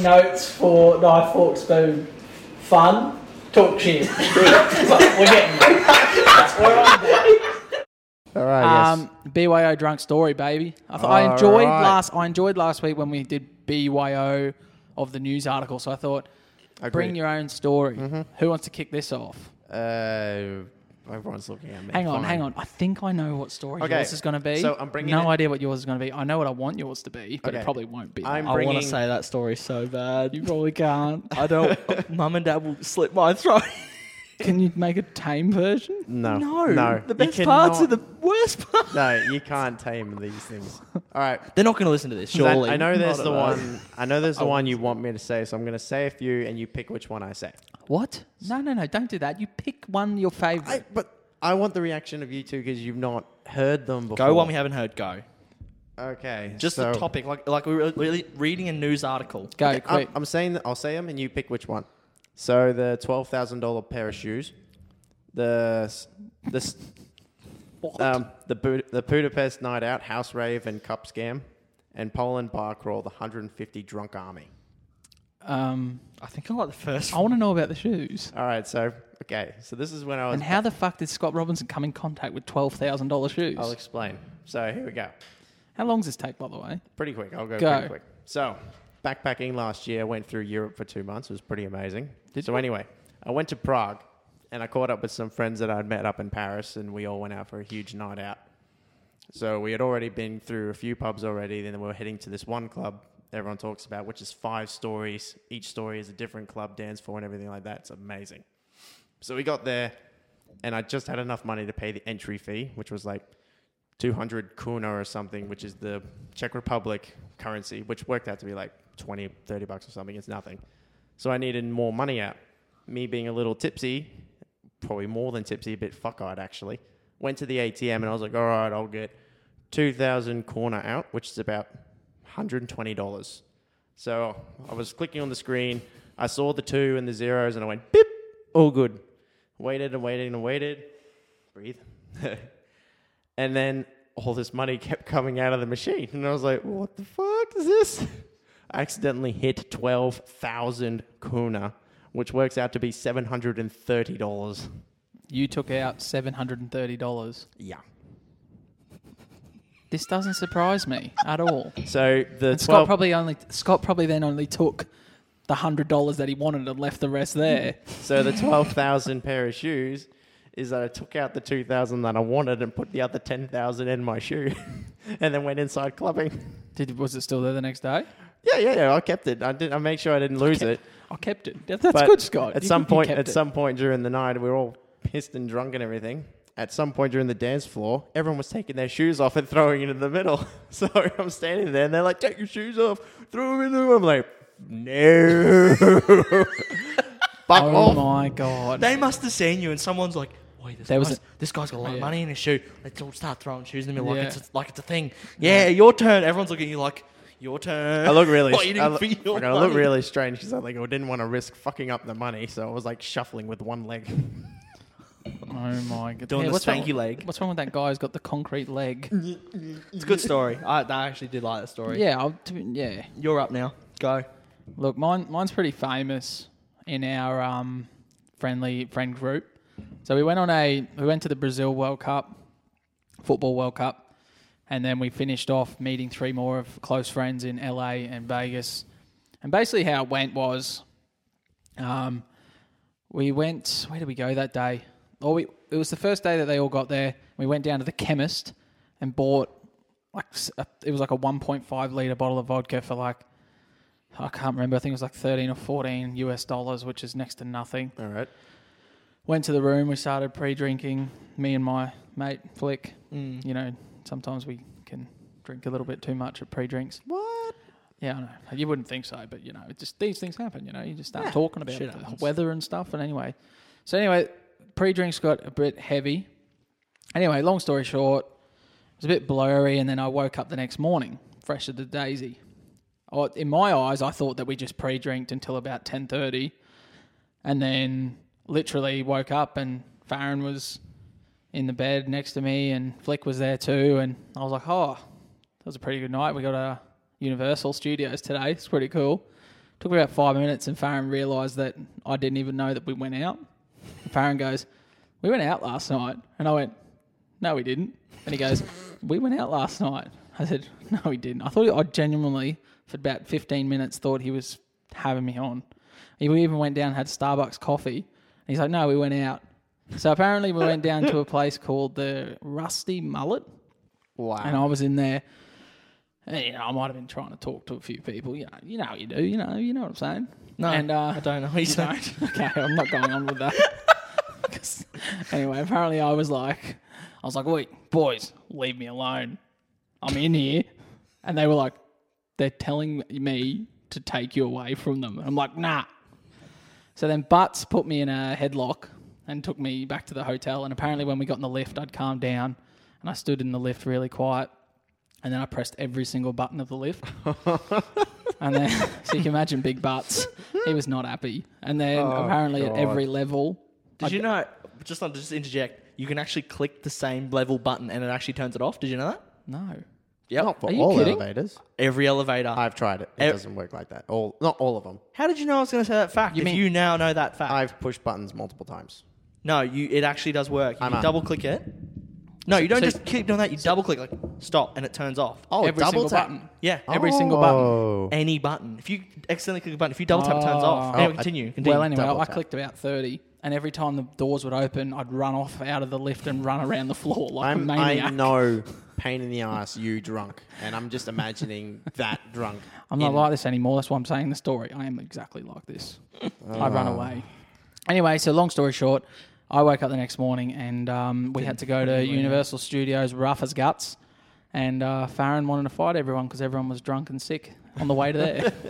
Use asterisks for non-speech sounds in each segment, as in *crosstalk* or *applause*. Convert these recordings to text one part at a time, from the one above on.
Notes for knife, fork, spoon. Fun. Talk shit. We're getting there. We're on there. All right. Um, BYO drunk story, baby. I thought I enjoyed Alright. last. I enjoyed last week when we did BYO of the news article. So I thought, yes. bring your own story. Mm-hmm. Who wants to kick this off? Uh, everyone's looking at me. Hang on, Fine. hang on. I think I know what story Okay, yours is going to be. so I'm bringing no it- idea what yours is going to be. I know what I want yours to be, but it probably won't be. I'm that. I want to say that story so bad. you probably can't. I don't. *laughs* Mum and Dad will slit my throat. Can you make a tame version? No. No, No. The you best parts are cannot- the worst *laughs* parts. No, you can't tame these things. All right. They're not going to listen to this, 'cause I- surely. I, know there's I the don't one. I know there's the oh. one you want me to say, so I'm going to say a few, and you pick which one I say. What? No, no, no. Don't do that. You pick one your favorite. I, but I want the reaction of you two because you've not heard them before. Go one we haven't heard. Go. Okay. Just so the topic, like like we were really reading a news article. Go Okay, I'm, quick. I'm saying that I'll say them, and you pick which one. So the twelve thousand dollar pair of shoes, the the um, the Bud- the Budapest night out, house rave and cup scam, and Poland bar crawl, the hundred and fifty drunk army. um, I think I like the first. I want to know about the shoes. All right, so okay, so this is when I was. And how the fuck did Scott Robinson come in contact with twelve thousand dollars shoes? I'll explain. So here we go. How long does this take, by the way? Pretty quick. I'll go, Go. pretty quick. So, backpacking last year, went through Europe for two months. It was pretty amazing. so anyway, I went to Prague, and I caught up with some friends that I'd met up in Paris, and we all went out for a huge night out. So we had already been through a few pubs already. Then we were heading to this one club everyone talks about, which is five stories. Each story is a different club, dance floor, and everything like that. It's amazing. So we got there, and I just had enough money to pay the entry fee, which was like 200 kuna or something, which is the Czech Republic currency, which worked out to be like 20, 30 bucks or something. It's nothing. So I needed more money out. Me being a little tipsy, probably more than tipsy, a bit fuck-eyed actually, went to the ATM and I was like, all right, I'll get 2,000 corner out, which is about $120. So I was clicking on the screen. I saw the two and the zeros and I went, beep, all good. Waited and waited and waited. Breathe. *laughs* and then all this money kept coming out of the machine. And I was like, what the fuck is this? Accidentally hit 12,000 kuna, which works out to be $730. You took out seven hundred and thirty dollars. Yeah. This doesn't surprise me at all. So the And 12, Scott probably only Scott probably then only took the hundred dollars that he wanted and left the rest there. so the 12,000 pair of shoes is that I took out the 2,000 that I wanted and put the other 10,000 in my shoe *laughs* and then went inside clubbing. Did was it still there the next day? Yeah, yeah, yeah. I kept it. I did. I made sure I didn't lose it. I kept it. That- That's But good, Scott. At You- some you point, kept at it. some point during the night, we were all pissed and drunk and everything. At some point during the dance floor, everyone was taking their shoes off and *laughs* throwing it in the middle. *laughs* So I'm standing there, and they're like, "Take your shoes off, throw them in the room." I'm like, "No, *laughs* fuck Oh off." my god! They must have seen you, and someone's like, "Wait, this, There was guy's, this guy's got a lot Yeah. of money in his shoe." Let's all start throwing shoes in the middle Yeah. like it's like it's a thing. Yeah, your turn. Everyone's looking at you like, "Your turn." I look really, Waiting I look, for your I look really strange because I like I didn't want to risk fucking up the money, so I was like shuffling with one leg. *laughs* Oh my god! Doing the what's wrong- stanky leg. What's wrong with that guy who's got the concrete leg? It's a good story. I, I actually did like that story. yeah, I'll, to be- yeah. You're up now. Go. Look, mine, mine's pretty famous in our um, friendly friend group. So we went on a we went to the Brazil World Cup, football World Cup, and then we finished off meeting three more of close friends in LA and Vegas. And basically, how it went was, um, we went. Where did we go that day? Oh, we, it was the first day that they all got there. We went down to the chemist and bought like a, it was like a 1.5 liter bottle of vodka for like I can't remember. I think it was like 13 or 14 US dollars, which is next to nothing. All right. Went to the room. We started pre-drinking. Me and my mate Flick. Mm. You know, sometimes we can drink a little bit too much at pre-drinks. What? Yeah, I know. You wouldn't think so, but you know, it just these things happen. You know, you just start talking about the happens. weather and stuff. And anyway, so anyway, pre-drinks got a bit heavy. Anyway, long story short, it was a bit blurry, and then I woke up the next morning, fresh as a daisy. Oh, in my eyes, I thought that we just pre-drinked until about ten thirty, and then literally woke up and Farron was in the bed next to me, and Flick was there too, and I was like, oh, that was a pretty good night. We got a Universal Studios today. It's pretty cool. Took about five minutes, and Farron realised that I didn't even know that we went out. And Farron goes, "We went out last night," and I went, "No, we didn't." And he goes, "We went out last night." I said, "No, we didn't." I thought I genuinely, for about fifteen minutes, thought he was having me on. He even went down and had Starbucks coffee. And he's like, "No, we went out." So apparently, we went down to a place called the Rusty Mullet Wow. and I was in there. And, you know, I might have been trying to talk to a few people. You know, you know how you do. You know, you know what I'm saying. No, and uh, I don't know what you don't? *laughs* Okay, I'm not going on with that. *laughs* anyway, apparently I was like, I was like, wait, boys, leave me alone. I'm in here, and they were like, they're telling me to take you away from them. I'm like, nah. So then Butts put me in a headlock and took me back to the hotel. And apparently, when we got in the lift, I'd calmed down and I stood in the lift really quiet. And then I pressed every single button of the lift. *laughs* and then, *laughs* so you can imagine Big Butts. He was not happy. And then Oh, apparently, at God. every level, Did you know? Just not to just interject. You can actually click the same level button and it actually turns it off. Did you know that? no. Yeah. Not for Are you all kidding? elevators. Every elevator. I've tried it. It Ev- doesn't work like that. All not all of them. How did you know I was going to say that fact? You if mean- you now know that fact. I've pushed buttons multiple times. No, you. It actually does work. You I'm a- double click it. No, you don't so- just keep doing that. You double click like stop and it turns off. Oh, every double single tap. button. Yeah. Every single button. Oh. Any button. If you accidentally click a button, if you double tap, it turns off. Oh. Anyway, Oh, continue. continue. Well, anyway, double I tap. clicked about 30. And every time the doors would open, I'd run off out of the lift and run around the floor like a I'm, maniac. I know *laughs* pain in the ass, you drunk, and I'm just imagining *laughs* that drunk. I'm not in- like this anymore. That's why I'm saying the story. I am exactly like this. *laughs* I Ah. run away. Anyway, so long story short, I woke up the next morning and um, we had to go to Universal Studios, rough as guts. And uh, Farron wanted to fight everyone because everyone was drunk and sick on the way to there. *laughs*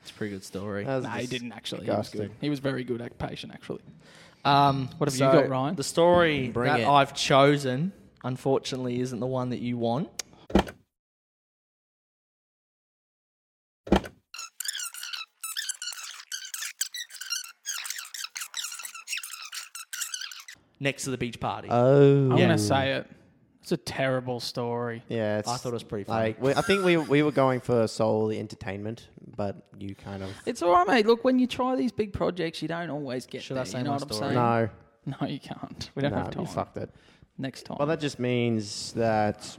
It's a pretty good story. That was no, he didn't actually. He was good. He was very good at patient, actually. Um, What have you got, Ryan? The story Bring that it. I've chosen, unfortunately, isn't the one that you want. Next to the beach party. Oh. I'm Yeah. going to say it. It's a terrible story. Yeah, it's, I thought it was pretty funny. Like, we, I think we we were going for solely entertainment, but you kind of It's all right, mate. Look, when you try these big projects, you don't always get Should I say you know my what I'm story? saying? no, No, you can't. We don't no, have time. you fucked it. Next time. Well, that just means that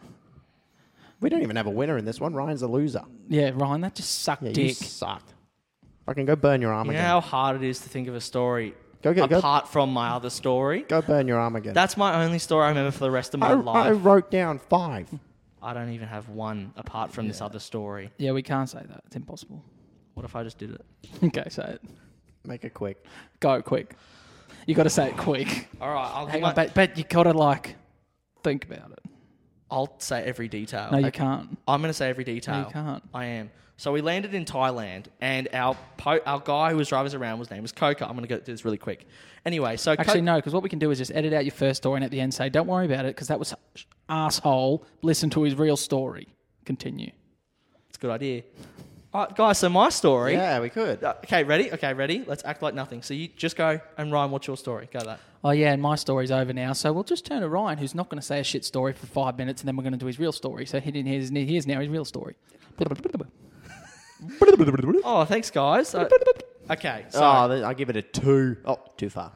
we don't even have a winner in this one. Ryan's a loser. yeah, Ryan, that just sucked Yeah, you dick. sucked. Fucking go burn your arm you know again. how hard it is to think of a story Go get go, apart from my other story? go burn your arm again. That's my only story I remember for the rest of my I, life. I wrote down five. I don't even have one apart from this other story. Yeah, we can't say that. It's impossible. What if I just did it? *laughs* okay, say it. Make it quick. Go quick. You got to say it quick. All right, I'll, Hang my- on, but, but you got to like think about it. I'll say every detail. No, you can't. I'm going to say every detail. No, you can't. I am. So we landed in Thailand, and our po- our guy who was driving us around was name was Coco. I'm going to go do this really quick. Anyway, so Actually, Co- no, because what we can do is just edit out your first story and at the end say, "Don't worry about it," because that was asshole. Listen to his real story. Continue. it's a good idea. All right, guys. So my story. Yeah, we could. Uh, Okay, ready? Okay, ready? Let's act like nothing. So you just go and Ryan, what's your story? Go that. Oh yeah, and my story's over now. So we'll just turn to Ryan, who's not going to say a shit story for five minutes, and then we're going to do his real story. So he- didn't hear here's, here's now his real story. Oh, thanks, guys. Uh, okay, so oh, then I give it a two. Oh, too far.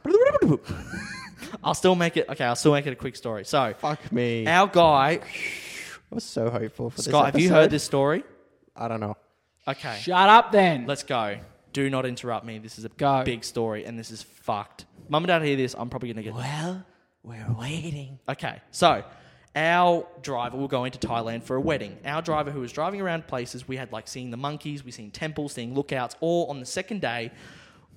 I'll still make it. Okay, I'll still make it a quick story. So Fuck me. I our guy was so hopeful for Scott, this. have you episode. heard this story? I don't know. Okay, Shut up, then. let's go. Do not interrupt me. This is a Go. big story, and this is fucked. Mum and Dad hear this. I'm probably gonna get. Well, we're waiting. Okay, so our driver will go into Thailand for a wedding. Our driver, who was driving around places, we had like seeing the monkeys, we seen temples, seeing lookouts, all on the second day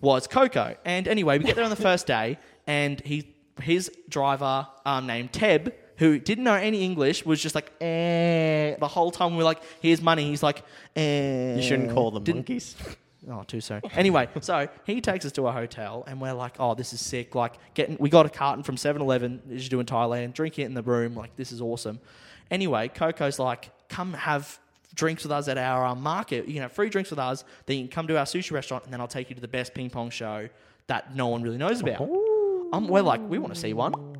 was Coco. And anyway, we get there on the *laughs* first day, and he his driver um, named Teb. Who didn't know any English was just like, eh. The whole time we're like, here's money. He's like, eh. You shouldn't call them monkeys. *laughs* Oh, too soon. *laughs* Anyway, so he takes us to a hotel, and we're like, "Oh, this is sick!" Like, getting we got a carton from 7-Eleven, as you do in Thailand, drink it in the room. Like, this is awesome. Anyway, Coco's like, "Come have drinks with us at our um, market. You can have free drinks with us. Then you can come to our sushi restaurant, and then I'll take you to the best ping pong show that no one really knows about." Um, we're like, "We want to see one."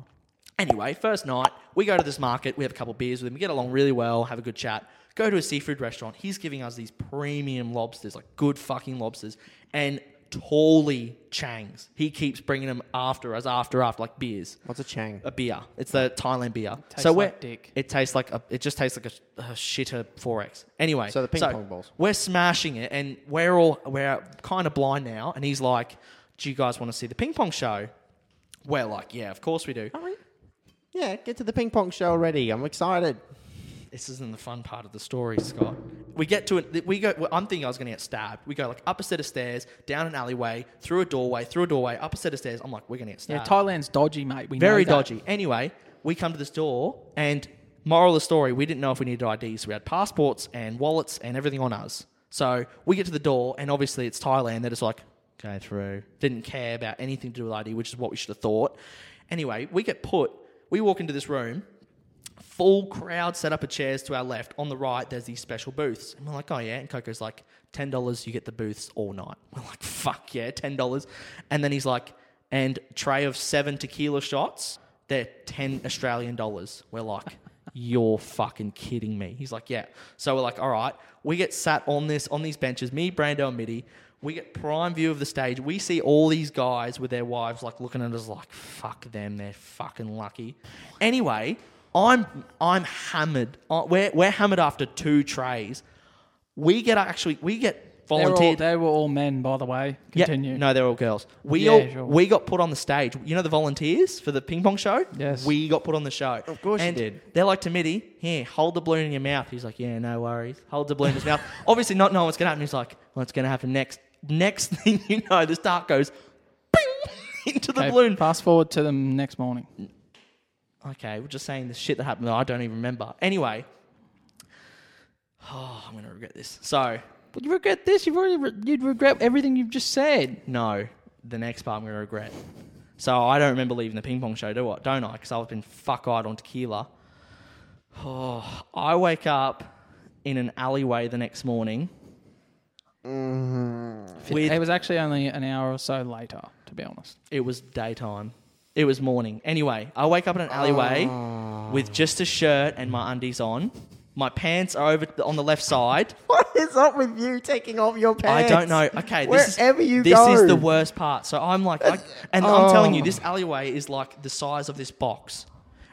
Anyway, first night, we go to this market, we have a couple of beers with him, we get along really well, have a good chat, go to a seafood restaurant. He's giving us these premium lobsters, like good fucking lobsters, and tally changs. He keeps bringing them after us, after, after, like beers. What's a chang? A beer. It's the Thailand beer. Tastes so we're, like dick. It tastes like a. It just tastes like a, a shitter XXXX. Anyway, So the ping pong balls. We're smashing it, and we're all we're kind of blind now. And he's like, "Do you guys want to see the ping pong show?" We're like, "Yeah, of course we do." Yeah, get to the ping pong show already. I'm excited. This isn't the fun part of the story, Scott. We get to it. We go. well, I'm thinking I was going to get stabbed. We go like up a set of stairs, down an alleyway, through a doorway, through a doorway, up a set of stairs. I'm like, we're going to get stabbed. Yeah, stabbed. Thailand's dodgy, mate. We know Very that. dodgy. Anyway, we come to this door, and moral of the story, we didn't know if we needed IDs. So we had passports and wallets and everything on us. So we get to the door, and obviously it's Thailand. They're just like, go through. Didn't care about anything to do with ID, which is what we should have thought. Anyway, we get put, we walk into this room, full crowd set up of chairs to our left. On the right, there's these special booths. And we're like, oh, yeah. And Coco's like, $10, you get the booths all night. *laughs* We're like, fuck yeah, $10. And then he's like, and tray of seven tequila shots, they're 10 Australian dollars. We're like, *laughs* you're fucking kidding me. He's like, yeah. So we're like, all right. We get sat on this, on these benches, me, Brando, and Mitty. We get prime view of the stage. We see all these guys with their wives like looking at us like, fuck them, they're fucking lucky. Anyway, I'm I'm hammered. Uh, We're we're hammered after two trays. We get actually we get They were, all, volunteered. they were all men, by the way. Continue. Yeah, no, they're all girls. We Yeah, all sure. we got put on the stage. You know the volunteers for the ping pong show. Yes. we got put on the show. Of course you and did. They're like to Mitty, here, hold the balloon in your mouth. He's like, yeah, no worries. Hold the balloon in his mouth. Obviously, not knowing what's gonna happen. He's like, what's gonna happen next? Next *laughs* thing you know, the dart goes, bing, *laughs* into the Okay, balloon. Fast forward to the next morning. Okay, we're just saying the shit that happened that I don't even remember. Anyway, *sighs* oh, I'm gonna regret this. So But you regret this. You've already re- you'd regret everything you've just said. No, the next part I'm going to regret. So I don't remember leaving the ping pong show, do I? Don't I? Because I've been fuck-eyed on tequila. *sighs* Oh, I wake up in an alleyway the next morning. With it was actually only an hour or so later, to be honest. it was daytime. It was morning. Anyway, I wake up in an alleyway oh. with just a shirt and my undies on. My pants are over on the left side. *laughs* What is up with you taking off your pants? I don't know. Okay, this Wherever is, you this go. is the worst part. So I'm like, I, and I'm telling you, Oh. this alleyway is like the size of this box.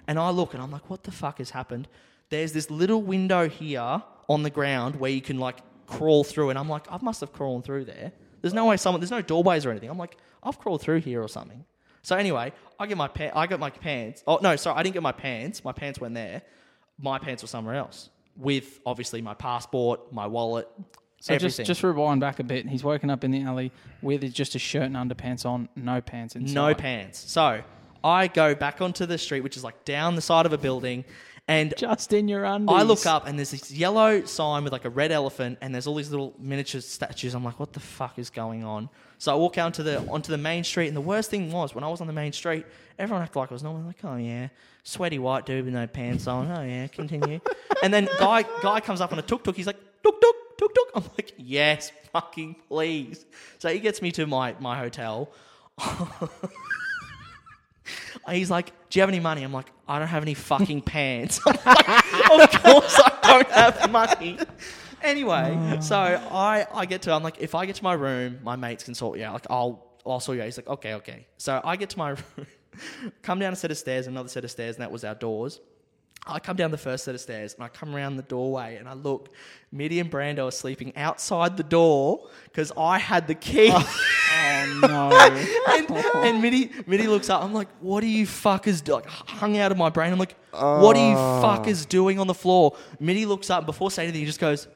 And I look and I'm like, what the fuck has happened? There's this little window here on the ground where you can like crawl through, and I'm like, I must have crawled through there. There's no way someone. There's no doorways or anything. I'm like, I've crawled through here or something. So anyway, I get my pa- I got my pants. Oh no, sorry, I didn't get my pants. My pants went there. My pants were somewhere else with obviously my passport, my wallet, So everything. just just rewind back a bit. He's woken up in the alley with just a shirt and underpants on, no pants inside. No pants. So I go back onto the street, which is like down the side of a building, and Just in your undies. I look up and there's this yellow sign with like a red elephant, and there's all these little miniature statues. I'm like, what the fuck is going on? So I walk out onto the onto the main street, and the worst thing was when I was on the main street, everyone acted like I was normal. Like, oh yeah, sweaty white dude with no pants on. Oh yeah, continue. *laughs* and then guy guy comes up on a tuk tuk. He's like, tuk tuk tuk tuk. I'm like, yes, fucking please. So he gets me to my my hotel. *laughs* He's like, "Do you have any money?" I'm like, "I don't have any fucking *laughs* pants." *laughs* Like, of course, I don't have money. Anyway, oh. so I I get to I'm like, if I get to my room, my mates can sort you out. Like, I'll I'll sort you out. He's like, okay, okay. So I get to my *laughs* room, come down a set of stairs, another set of stairs, and that was our doors. I come down the first set of stairs and I come around the doorway and I look. Mitty and Brando are sleeping outside the door because I had the key. Oh, *laughs* oh no. and, and Mitty, Mitty looks up. I'm like, what are you fuckers doing? Like, hung out of my brain. I'm like, what are you fuckers oh. doing on the floor? Mitty looks up. And before saying anything, he just goes,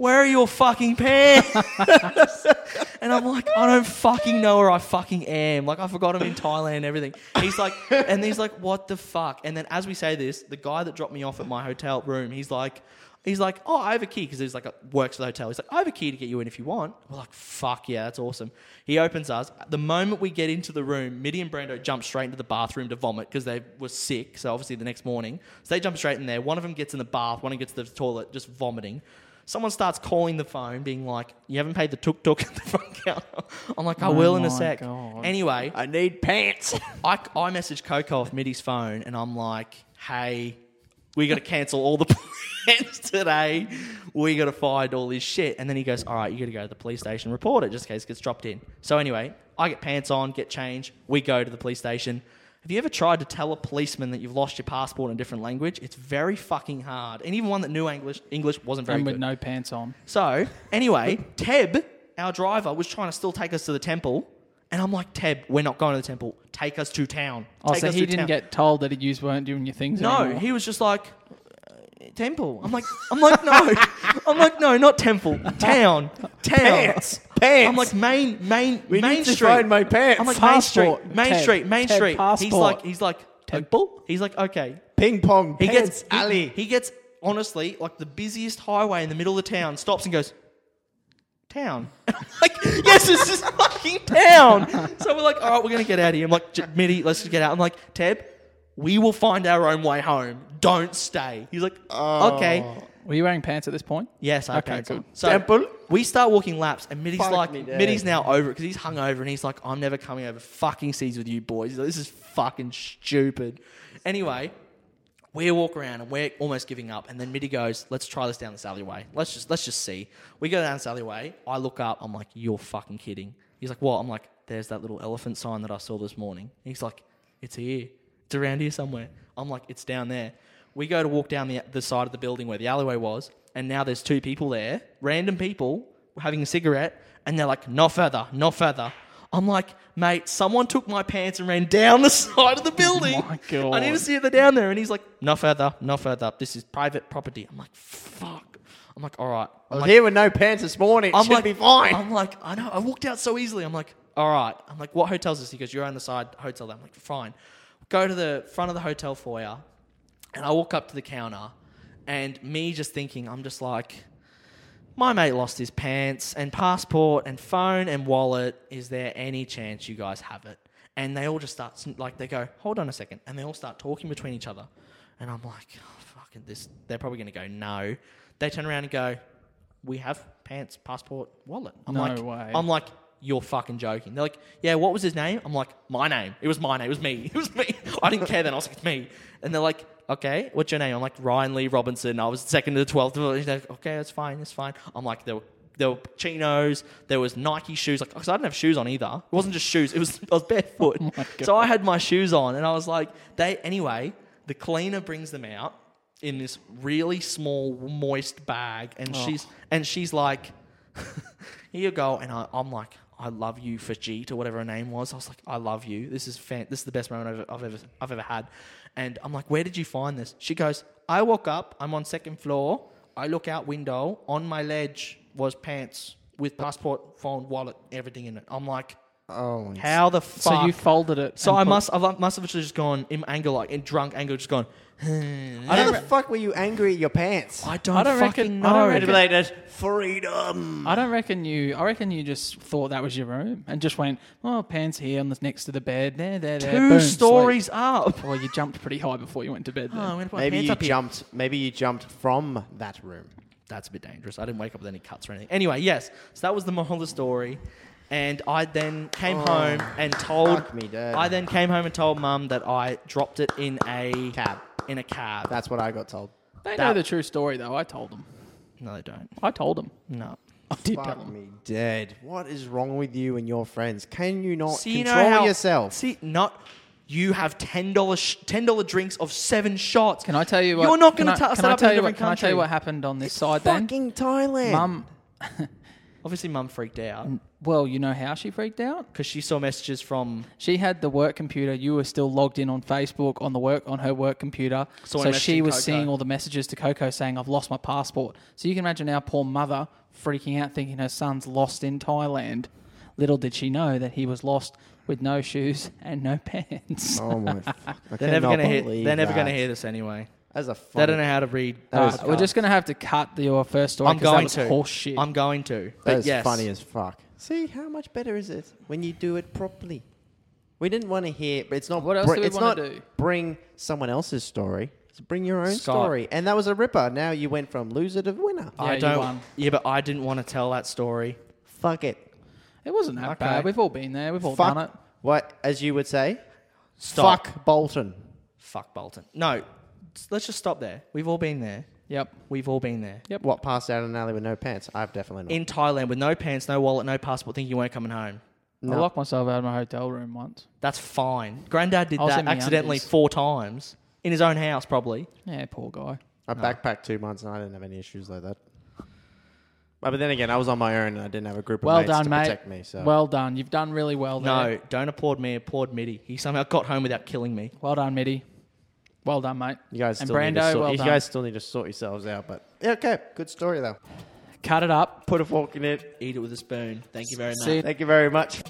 where are your fucking pants? *laughs* and I'm like, I don't fucking know where I fucking am. Like, I forgot I'm in Thailand and everything. He's like, and he's like, what the fuck? And then as we say this, the guy that dropped me off at my hotel room, he's like, he's like, oh, I have a key because he's like, a, works for the hotel. He's like, I have a key to get you in if you want. We're like, fuck yeah, that's awesome. He opens us. The moment we get into the room, Mitty and Brando jump straight into the bathroom to vomit because they were sick. So obviously the next morning, so they jump straight in there. One of them gets in the bath. One of them gets to the toilet, just vomiting. Someone starts calling the phone, being like, "You haven't paid the tuk tuk at the front counter." *laughs* I'm like, "I Oh will in a my sec." God. Anyway, I need pants. *laughs* I, I messaged Coco off Mitty's phone and I'm like, hey, we got to cancel all the *laughs* plans today. We got to find all this shit. And then he goes, all right, you got to go to the police station, report it just in case it gets dropped in. So anyway, I get pants on, get changed. We go to the police station. Have you ever tried to tell a policeman that you've lost your passport in a different language? It's very fucking hard. And even one that knew English, English wasn't very good. and with good. no pants on. So, anyway, Teb, our driver, was trying to still take us to the temple. And I'm like, Teb, we're not going to the temple. Take us to town. Oh, Take so us he to didn't town." get told that you weren't doing your things No, anymore. he was just like, uh, temple. I'm like, I'm like, no. *laughs* I'm like, no, not temple. Town. *laughs* Town. Pants. Pants. I'm like, main, main, We main need to street. find my pants. I'm like, main street. Main Ted. street. Main Ted, street. He's like, he's like, Temple? He's like, okay. Ping pong. He pants, gets alley. He, he gets honestly like the busiest highway in the middle of the town. Stops and goes, town. *laughs* Like, yes, this is fucking town. so we're like, all right, we're gonna get out of here. I'm like, "J- Mitty, let's just get out. I'm like, Teb, we will find our own way home. Don't stay. He's like, oh. okay. Were you wearing pants at this point? Yes, I Okay, okay, good. So Temple? we start walking laps, and Mitty's Fuck like, me dead. Mitty's now over it because he's hungover, and he's like, I'm never coming over fucking seas with you boys. He's like, this is fucking stupid. Anyway, we walk around and we're almost giving up, and then Mitty goes, "Let's try this down this alleyway. Let's just let's just see." We go down this alleyway. I look up. I'm like, "You're fucking kidding." He's like, "What?" I'm like, "There's that little elephant sign that I saw this morning." He's like, "It's here. It's around here somewhere." I'm like, "It's down there." We go to walk down the the side of the building where the alleyway was, and now there's two people there, random people having a cigarette, and they're like, "No further, no further." I'm like, mate, someone took my pants and ran down the *laughs* side of the building. *laughs* Oh my God. I need to see if they're down there. And he's like, no further, no further. This is private property. I'm like, fuck. I'm like, all right. I I'm was like, here with no pants this morning. I'm Should like, be fine. I'm like, I know. I walked out so easily. I'm like, all right. I'm like, what hotel's this? He goes, you're on the side hotel. I'm like, fine. Go to the front of the hotel foyer, and I walk up to the counter, and me just thinking, I'm just like, my mate lost his pants and passport and phone and wallet. Is there any chance you guys have it? And they all just start like they go, hold on a second, and they all start talking between each other, and I'm like, oh, fucking this. They're probably gonna go no. They turn around and go, we have pants, passport, wallet. I'm No like, way. I'm like, you're fucking joking. They're like, yeah, what was his name? I'm like, my name. It was my name. It was me. *laughs* It was me. I didn't care then. I was like, it's me. And they're like, okay, what's your name? I'm like, Ryan Lee Robinson. I was second to the 12th. He's like, okay, that's fine. That's fine. I'm like, there were, there were chinos. There was Nike shoes. Like, because I didn't have shoes on either. It wasn't just shoes. It was, I was barefoot. *laughs* Oh so I had my shoes on and I was like, they, anyway, the cleaner brings them out in this really small, moist bag. And Oh. she's, and she's like, *laughs* here you go. And I, I'm like, I love you Jeet or whatever her name was. I was like, I love you. This is fan- this is the best moment I've, I've ever I've ever had. And I'm like, where did you find this? She goes, I woke up. I'm on second floor. I look out window. On my ledge was pants with passport, phone, wallet, everything in it. I'm like, oh, how the fuck? So you folded it. So I must I must have just gone in anger, like in drunk anger, just gone. Hmm. how the fuck were you angry at your pants? I don't, I don't fucking reckon- I don't know. reckon- freedom. I don't reckon you. I reckon you just thought that was your room and just went, "Oh, pants here on the next to the bed. There, there, there." Two boom, stories sleep." up. Well, you jumped pretty high before you went to bed. Then. Oh, I'm gonna put my Maybe you up here. jumped. Maybe you jumped from that room. that's a bit dangerous. I didn't wake up with any cuts or anything. Anyway, yes. So that was the moral of the story. And I then came oh, home and told. Oh, fuck me, Dad. I then came home and told Mum that I dropped it in a Cab. In a cab. That's what I got told. they that- know the true story though. I told them. no, they don't. I told them. No. I did tell Fuck them. me dead. What is wrong with you and your friends? Can you not See, you know control how- yourself? See, not. You have ten dollars, sh- ten dollar drinks of seven shots. Can I tell you what? You're not can going I- to tell us Can that I up in tell a you what? different Can I tell you what happened on this side then? Fucking Thailand. Mum. *laughs* Obviously, Mum freaked out Well, you know how she freaked out. because she saw messages from. She had the work computer. You were still logged in on Facebook on the work on her work computer. So So, I she messaged was Coco. seeing all the messages to Coco saying, "I've lost my passport." So you can imagine our poor mother freaking out, thinking her son's lost in Thailand. Little did she know that he was lost with no shoes *laughs* and no pants. Oh my! *laughs* fuck. I They're never cannot going to hear. believe They're never going to that. hear this anyway. As a They funny, don't know how to read. That was- Uh, we're just going to have to cut the, your first story I'm because that going was to. horse shit. I'm going to. But that is yes, funny as fuck. See how much better is it when you do it properly? We didn't want to hear, but it's not. What else br- do we it's wanna not do? Bring someone else's story. It's bring your own Scott. story, and that was a ripper. Now you went from loser to winner. Yeah, I you don't. won. Yeah, but I didn't want to tell that story. Fuck it. It wasn't that Okay. bad. We've all been there. We've all Fuck done it. what, as you would say, Stop. fuck Bolton. Fuck Bolton. No, let's just stop there. We've all been there. Yep. We've all been there. Yep. What passed out in an alley with no pants? I've definitely not. In Thailand with no pants, no wallet, no passport, thinking you weren't coming home. I No. locked myself out of my hotel room once. That's fine. Granddad did I was that in my accidentally undies. four times in his own house, probably. Yeah, poor guy. I backpacked two months and I didn't have any issues like that. But, but then again, I was on my own and I didn't have a group of Well mates done, to mate. protect me. So Well done. You've done really well there. No, don't applaud me. Applaud Mitty. He somehow got home without killing me. Well done, Mitty. Well done, mate. you guys and still need to Brando, sort, well you done. guys still need to sort yourselves out. But yeah, okay, good story though. Cut it up. Put a fork in it. Eat it with a spoon. Thank you very much. See you Thank you very much.